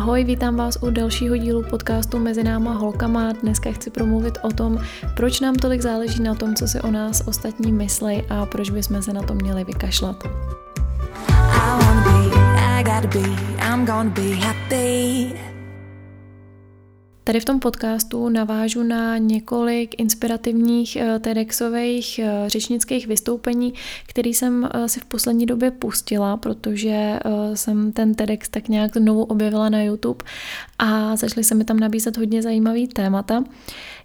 Ahoj, vítám vás u dalšího dílu podcastu Mezi náma holkama. Dneska chci promluvit o tom, proč nám tolik záleží na tom, co si o nás ostatní myslí a proč bychom se na to měli vykašlat. Tady v tom podcastu navážu na několik inspirativních eh, TEDxových eh, řečnických vystoupení, který jsem eh, si v poslední době pustila, protože jsem ten TEDx tak nějak znovu objevila na YouTube a začaly se mi tam nabízet hodně zajímavý témata.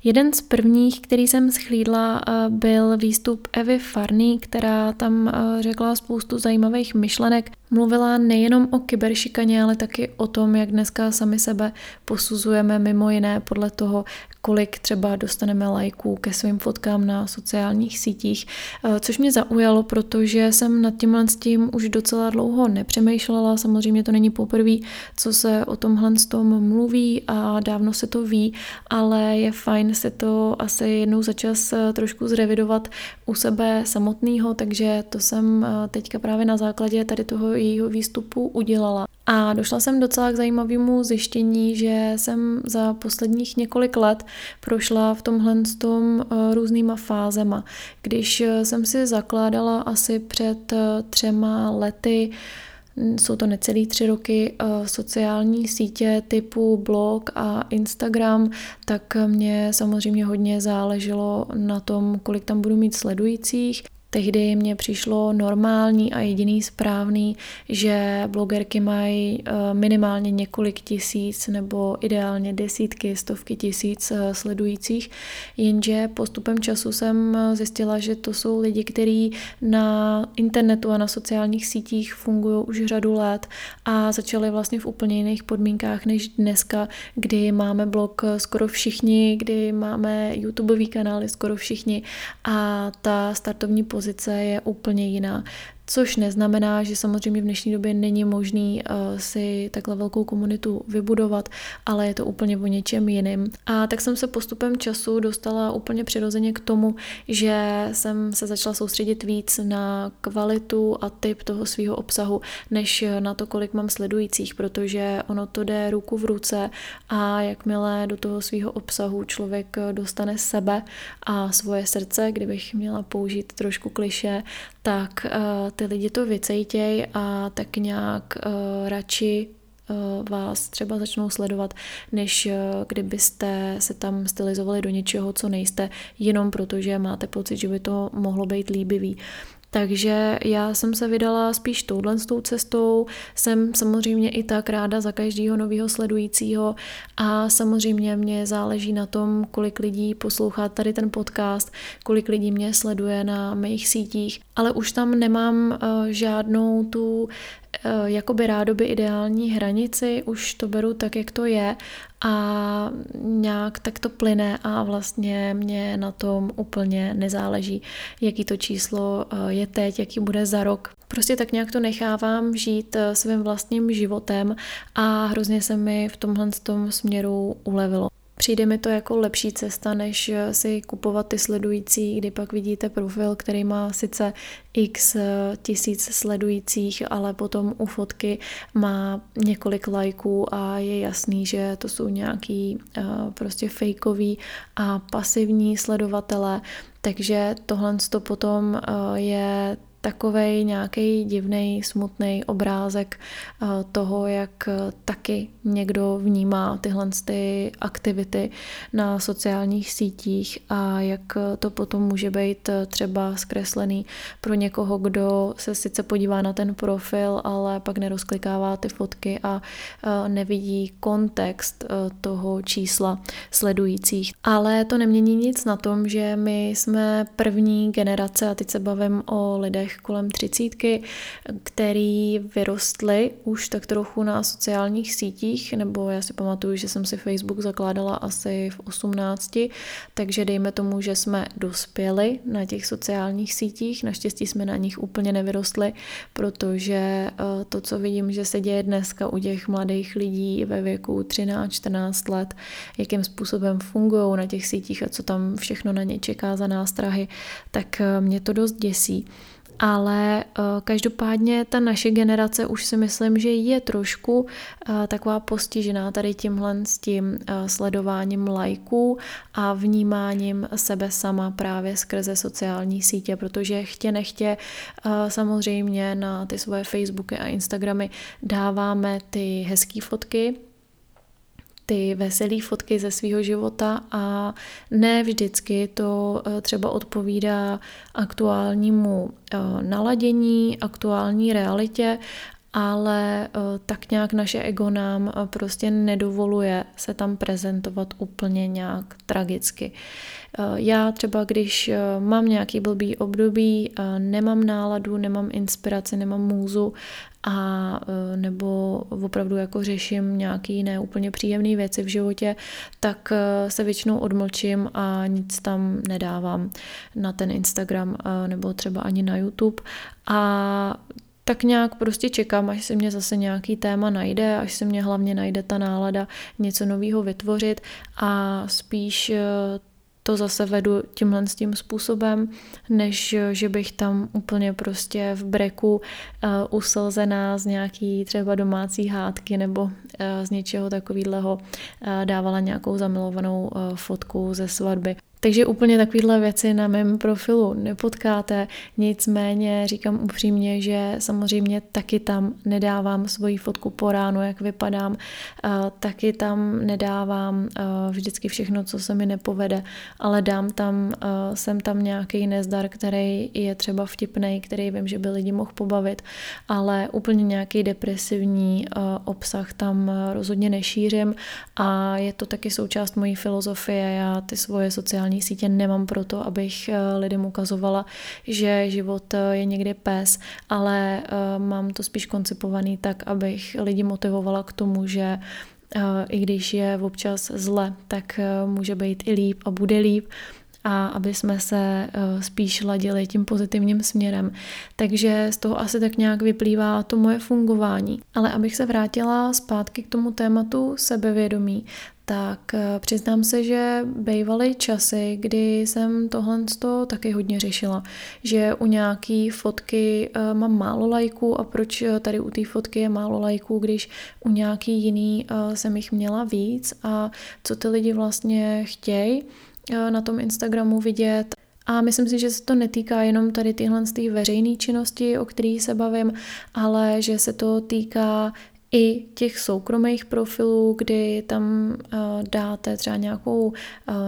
Jeden z prvních, který jsem schlídla, byl výstup Evy Farny, která tam řekla spoustu zajímavých myšlenek. Mluvila nejenom o kyberšikaně, ale taky o tom, jak dneska sami sebe posuzujeme mimo jiné podle toho, kolik třeba dostaneme lajků ke svým fotkám na sociálních sítích, eh, což mě zaujalo, protože jsem nad tímhle s tím už docela dlouho nepřemýšlela. Samozřejmě to není poprvé, co se o tomhle s tom mluví a dávno se to ví, ale je fajn se to asi jednou za čas eh, trošku zrevidovat u sebe samotného, takže to jsem eh, teďka právě na základě tady toho jejího výstupu udělala. A došla jsem docela k zajímavému zjištění, že jsem za posledních několik let prošla v tomhle tom eh, různýma fázema. Když jsem si zakládala asi před třema lety jsou to necelý tři roky sociální sítě typu blog a Instagram, tak mě samozřejmě hodně záleželo na tom, kolik tam budu mít sledujících. Tehdy mně přišlo normální a jediný správný, že blogerky mají eh, minimálně několik tisíc nebo ideálně desítky, stovky tisíc eh, sledujících, jenže postupem času jsem eh, zjistila, že to jsou lidi, kteří na internetu a na sociálních sítích fungují už řadu let a začali vlastně v úplně jiných podmínkách než dneska, kdy máme blog skoro všichni, kdy máme YouTubeový kanály skoro všichni. A ta startovní pozice pozice je úplně jiná. Což neznamená, že samozřejmě v dnešní době není možný uh, si takhle velkou komunitu vybudovat, ale je to úplně o něčem jiným. A tak jsem se postupem času dostala úplně přirozeně k tomu, že jsem se začala soustředit víc na kvalitu a typ toho svého obsahu, než na to, kolik mám sledujících, protože ono to jde ruku v ruce a jakmile do toho svého obsahu člověk dostane sebe a svoje srdce, kdybych měla použít trošku kliše, tak uh, ty lidi to vycejtěj a tak nějak uh, radši uh, vás třeba začnou sledovat, než uh, kdybyste se tam stylizovali do něčeho, co nejste, jenom protože máte pocit, že by to mohlo být líbivý. Takže já jsem se vydala spíš touhle s tou cestou, jsem samozřejmě i tak ráda za každého nového sledujícího a samozřejmě mě záleží na tom, kolik lidí poslouchá tady ten podcast, kolik lidí mě sleduje na mých sítích, ale už tam nemám uh, žádnou tu Eh, jakoby rádoby ideální hranici, už to beru tak, jak to je a nějak tak to plyne a vlastně mě na tom úplně nezáleží, jaký to číslo eh, je teď, jaký bude za rok. Prostě tak nějak to nechávám žít eh, svým vlastním životem a hrozně se mi v tomhle tom směru ulevilo. Přijde mi to jako lepší cesta, než si kupovat ty sledující, kdy pak vidíte profil, který má sice x tisíc sledujících, ale potom u fotky má několik lajků a je jasný, že to jsou nějaký uh, prostě fejkový a pasivní sledovatele, takže tohle to potom je takový nějaký divný, smutný obrázek eh, toho, jak eh, taky někdo vnímá tyhle ty aktivity na sociálních sítích a jak eh, to potom může být třeba zkreslený pro někoho, kdo se sice podívá na ten profil, ale pak nerozklikává ty fotky a nevidí kontext toho čísla sledujících. Ale to nemění nic na tom, že my jsme první generace, a teď se bavím o lidech, kolem třicítky, který vyrostly už tak trochu na sociálních sítích, nebo já si pamatuju, že jsem si Facebook zakládala asi v 18, takže dejme tomu, že jsme dospěli na těch sociálních sítích, naštěstí jsme na nich úplně nevyrostli, protože eh, to, co vidím, že se děje dneska u těch mladých lidí ve věku 13-14 let, jakým způsobem fungují na těch sítích a co tam všechno na ně čeká za nástrahy, tak eh, mě to dost děsí. Ale uh, každopádně ta naše generace už si myslím, že je trošku uh, taková postižená tady tímhle s tím uh, sledováním lajků a vnímáním sebe sama právě skrze sociální sítě, protože chtě nechtě samozřejmě na ty svoje Facebooky a Instagramy dáváme ty hezké fotky, ty veselé fotky ze svého života a ne vždycky to eh, třeba odpovídá aktuálnímu eh, naladění, aktuální realitě, ale eh, tak nějak naše ego nám prostě nedovoluje se tam prezentovat úplně nějak tragicky. Já třeba, když mám nějaký blbý období, nemám náladu, nemám inspiraci, nemám můzu a nebo opravdu jako řeším nějaké jiné úplně příjemné věci v životě, tak se většinou odmlčím a nic tam nedávám na ten Instagram nebo třeba ani na YouTube a tak nějak prostě čekám, až se mě zase nějaký téma najde, až se mě hlavně najde ta nálada něco nového vytvořit a spíš to zase vedu tímhle s tím způsobem, než že bych tam úplně prostě v breku uh, uslzená z nějaký třeba domácí hádky nebo uh, z něčeho takového uh, dávala nějakou zamilovanou uh, fotku ze svatby. Takže úplně takovéhle věci na mém profilu nepotkáte, nicméně říkám upřímně, že samozřejmě taky tam nedávám svoji fotku po ránu, jak vypadám, taky tam nedávám vždycky všechno, co se mi nepovede, ale dám tam, jsem tam nějaký nezdar, který je třeba vtipný, který vím, že by lidi mohl pobavit, ale úplně nějaký depresivní obsah tam rozhodně nešířím. A je to taky součást mojí filozofie, já ty svoje sociální sociální sítě nemám proto, abych eh, lidem ukazovala, že život eh, je někdy pes, ale eh, mám to spíš koncipovaný tak, abych lidi motivovala k tomu, že i když je občas zle, tak může být i líp a bude líp a aby jsme se spíš ladili tím pozitivním směrem. Takže z toho asi tak nějak vyplývá to moje fungování. Ale abych se vrátila zpátky k tomu tématu sebevědomí, tak eh, přiznám se, že bývaly časy, kdy jsem tohle taky hodně řešila, že u nějaký fotky eh, mám málo lajků a proč eh, tady u té fotky je málo lajků, když u nějaký jiný jsem jich měla víc a co ty lidi vlastně chtějí na tom Instagramu vidět. A myslím si, že se to netýká jenom tady tyhle z veřejné činnosti, o kterých se bavím, ale že se to týká i těch soukromých profilů, kdy tam uh, dáte třeba nějakou uh,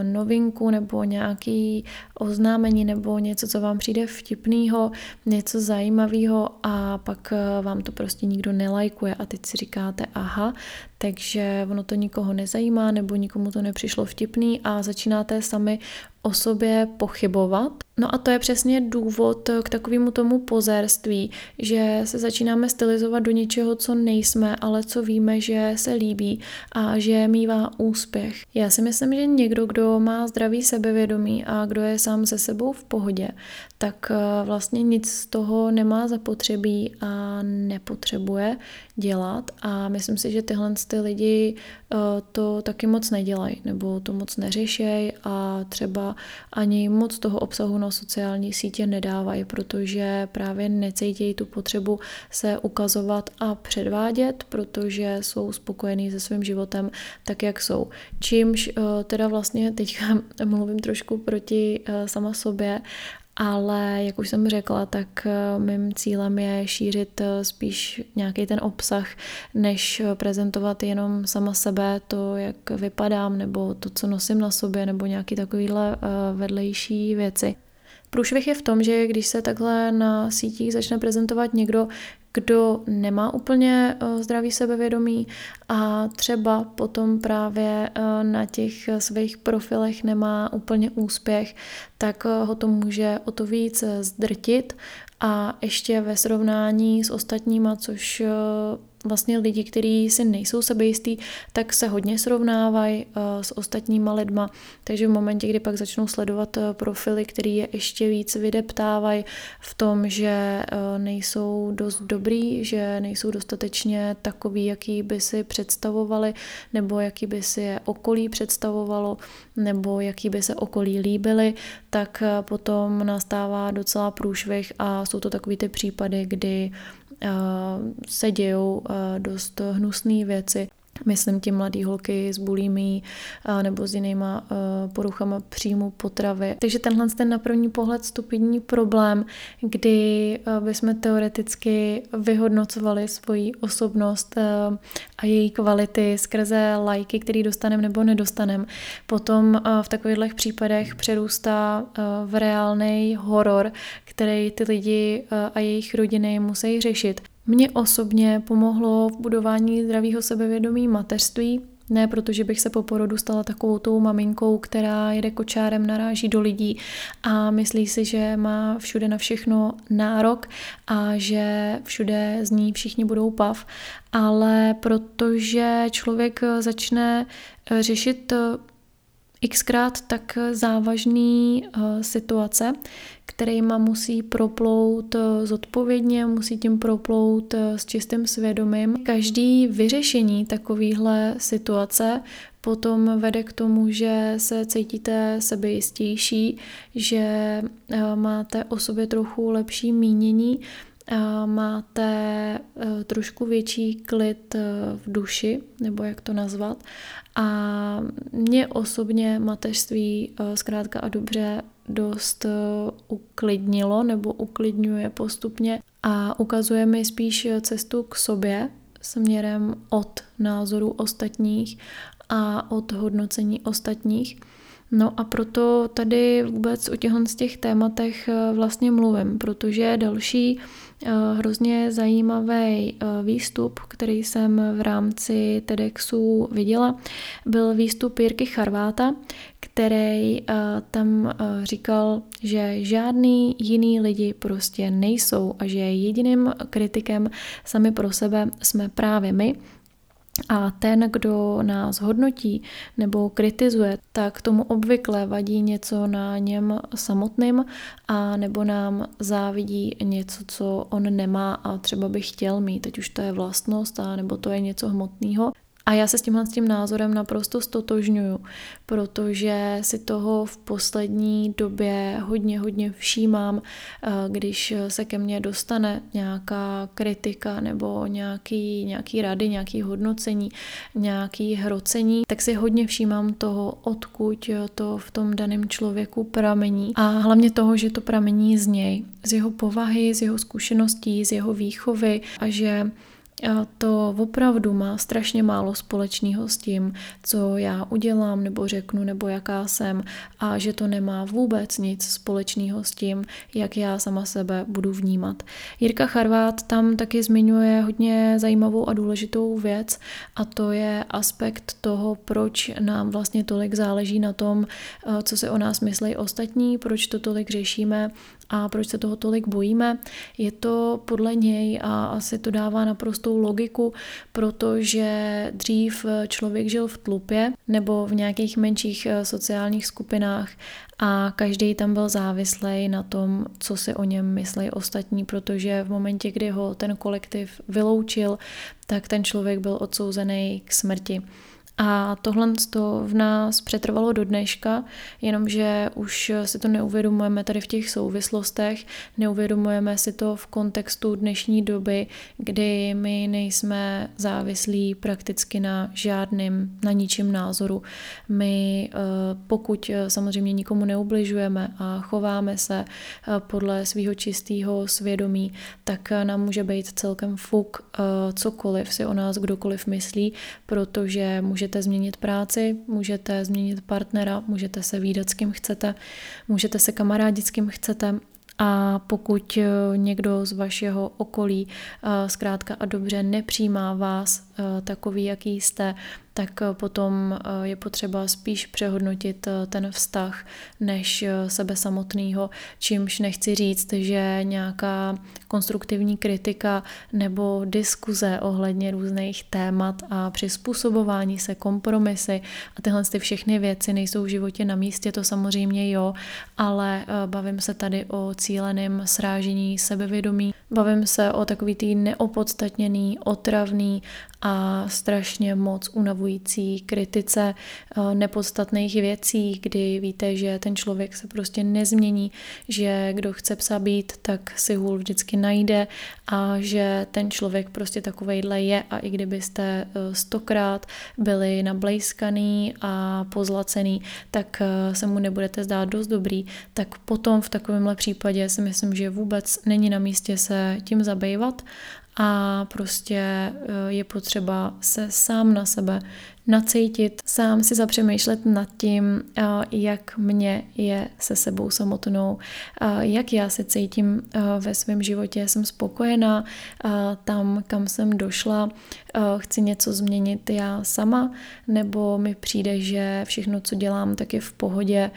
novinku nebo nějaký oznámení nebo něco, co vám přijde vtipného, něco zajímavého a pak uh, vám to prostě nikdo nelajkuje a teď si říkáte, aha, takže ono to nikoho nezajímá nebo nikomu to nepřišlo vtipný a začínáte sami o sobě pochybovat. No a to je přesně důvod k takovému tomu pozérství, že se začínáme stylizovat do něčeho, co nejsme, ale co víme, že se líbí a že mývá úspěch. Já si myslím, že někdo, kdo má zdravý sebevědomí a kdo je sám se sebou v pohodě, tak eh, vlastně nic z toho nemá zapotřebí a nepotřebuje dělat a myslím si, že tyhle ty lidi eh, to taky moc nedělají nebo to moc neřešejí a třeba ani moc toho obsahu na sociální sítě nedávají, protože právě necítějí tu potřebu se ukazovat a předvádět, protože jsou spokojení se svým životem tak, jak jsou. Čímž eh, teda vlastně teďka mluvím trošku proti sama sobě ale jak už jsem řekla, tak eh, mým cílem je šířit eh, spíš nějaký ten obsah, než eh, prezentovat jenom sama sebe, to, jak vypadám, nebo to, co nosím na sobě, nebo nějaký takovýhle vedlejší věci. Průšvih je v tom, že když se takhle na sítích začne prezentovat někdo, kdo nemá úplně eh, zdravý sebevědomí a třeba potom právě eh, na těch svých profilech nemá úplně úspěch, tak eh, ho to může o to víc zdrtit. A ještě ve srovnání s ostatníma, což vlastně lidi, kteří si nejsou sebejistý, tak se hodně srovnávají uh, s ostatníma lidma, takže v momentě, kdy pak začnou sledovat uh, profily, který je ještě víc vydeptávají v tom, že uh, nejsou dost dobrý, že nejsou dostatečně takový, jaký by si představovali, nebo jaký by si je okolí představovalo, nebo jaký by se okolí líbily, tak potom nastává docela průšvih a jsou to takový ty případy, kdy se dějou dost hnusné věci myslím tím mladý holky s bulími nebo s jinýma poruchama příjmu potravy. Takže tenhle ten na první pohled stupidní problém, kdy bychom teoreticky vyhodnocovali svoji osobnost a její kvality skrze lajky, který dostaneme nebo nedostaneme, potom v takových případech přerůstá v reálný horor, který ty lidi a jejich rodiny musí řešit. Mně osobně pomohlo v budování zdravého sebevědomí mateřství, ne protože bych se po porodu stala takovou tou maminkou, která jede kočárem, naráží do lidí a myslí si, že má všude na všechno nárok a že všude z ní všichni budou pav, ale protože člověk začne řešit xkrát tak závažný uh, situace, kterýma musí proplout uh, zodpovědně, musí tím proplout uh, s čistým svědomím. Každý vyřešení takovéhle situace potom vede k tomu, že se cítíte sebejistější, že máte o sobě trochu lepší mínění, máte trošku větší klid v duši, nebo jak to nazvat, a mě osobně mateřství eh, zkrátka a dobře dost uklidnilo nebo uklidňuje postupně a ukazuje mi spíš cestu k sobě směrem od názoru ostatních a od hodnocení ostatních. No a proto tady vůbec o těchto z těch tématech eh, vlastně mluvím, protože další eh, hrozně zajímavý eh, výstup, který jsem v rámci TEDxu viděla, byl výstup Jirky Charváta, který tam říkal, že žádný jiný lidi prostě nejsou a že jediným kritikem sami pro sebe jsme právě my, a ten, kdo nás hodnotí nebo kritizuje, tak tomu obvykle vadí něco na něm samotným a nebo nám závidí něco, co on nemá a třeba by chtěl mít. Teď už to je vlastnost a nebo to je něco hmotného. A já se s tímhle s tím názorem naprosto stotožňuju, protože si toho v poslední době hodně, hodně všímám, eh, když se ke mně dostane nějaká kritika nebo nějaký, nějaký rady, nějaký hodnocení, nějaký hrocení, tak si hodně všímám toho, odkud to v tom daném člověku pramení. A hlavně toho, že to pramení z něj, z jeho povahy, z jeho zkušeností, z jeho výchovy a že to opravdu má strašně málo společného s tím, co já udělám nebo řeknu nebo jaká jsem a že to nemá vůbec nic společného s tím, jak já sama sebe budu vnímat. Jirka Charvát tam taky zmiňuje hodně zajímavou a důležitou věc a to je aspekt toho, proč nám vlastně tolik záleží na tom, eh, co se o nás myslí ostatní, proč to tolik řešíme a proč se toho tolik bojíme. Je to podle něj a asi to dává naprostou logiku, protože dřív člověk žil v tlupě nebo v nějakých menších eh, sociálních skupinách a každý tam byl závislý na tom, co si o něm myslí ostatní, protože v momentě, kdy ho ten kolektiv vyloučil, tak ten člověk byl odsouzený k smrti. A tohle to v nás přetrvalo do dneška, jenomže už si to neuvědomujeme tady v těch souvislostech, neuvědomujeme si to v kontextu dnešní doby, kdy my nejsme závislí prakticky na žádným, na ničím názoru. My eh, pokud samozřejmě nikomu neubližujeme a chováme se eh, podle svého čistého svědomí, tak nám může být celkem fuk eh, cokoliv si o nás kdokoliv myslí, protože může můžete změnit práci, můžete změnit partnera, můžete se výdat s kým chcete, můžete se kamarádit s kým chcete. A pokud eh, někdo z vašeho okolí eh, zkrátka a dobře nepřijímá vás eh, takový, jaký jste, tak potom je potřeba spíš přehodnotit ten vztah než sebe samotného, čímž nechci říct, že nějaká konstruktivní kritika nebo diskuze ohledně různých témat a přizpůsobování se, kompromisy a tyhle ty všechny věci nejsou v životě na místě, to samozřejmě jo, ale bavím se tady o cíleném srážení sebevědomí, bavím se o takový tý neopodstatněný, otravný a strašně moc unavující kritice eh, nepodstatných věcí, kdy víte, že ten člověk se prostě nezmění, že kdo chce psa být, tak si hůl vždycky najde a že ten člověk prostě takovejhle je a i kdybyste eh, stokrát byli nablejskaný a pozlacený, tak eh, se mu nebudete zdát dost dobrý, tak potom v takovémhle případě si myslím, že vůbec není na místě se tím zabývat a prostě eh, je potřeba se sám na sebe nacítit, sám si zapřemýšlet nad tím, jak mě je se sebou samotnou, jak já se cítím ve svém životě, jsem spokojená tam, kam jsem došla, chci něco změnit já sama, nebo mi přijde, že všechno, co dělám, tak je v pohodě,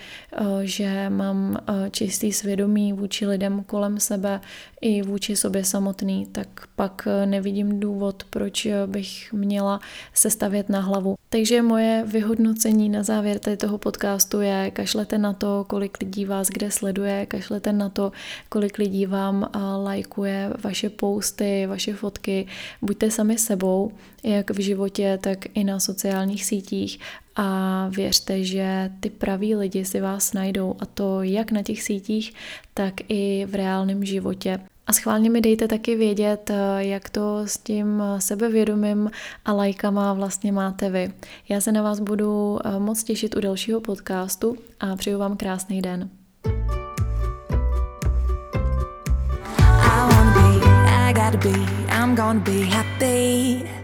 že mám čistý svědomí vůči lidem kolem sebe i vůči sobě samotný, tak pak nevidím důvod, proč bych měla se stavět na hlavu. Takže moje vyhodnocení na závěr tady toho podcastu je, kašlete na to, kolik lidí vás kde sleduje, kašlete na to, kolik lidí vám lajkuje vaše posty, vaše fotky. Buďte sami sebou, jak v životě, tak i na sociálních sítích a věřte, že ty praví lidi si vás najdou a to jak na těch sítích, tak i v reálném životě. A schválně mi dejte taky vědět, eh, jak to s tím sebevědomím a lajkama vlastně máte vy. Já se na vás budu eh, moc těšit u dalšího podcastu a přeju vám krásný den. I be, I be, I'm gonna be happy.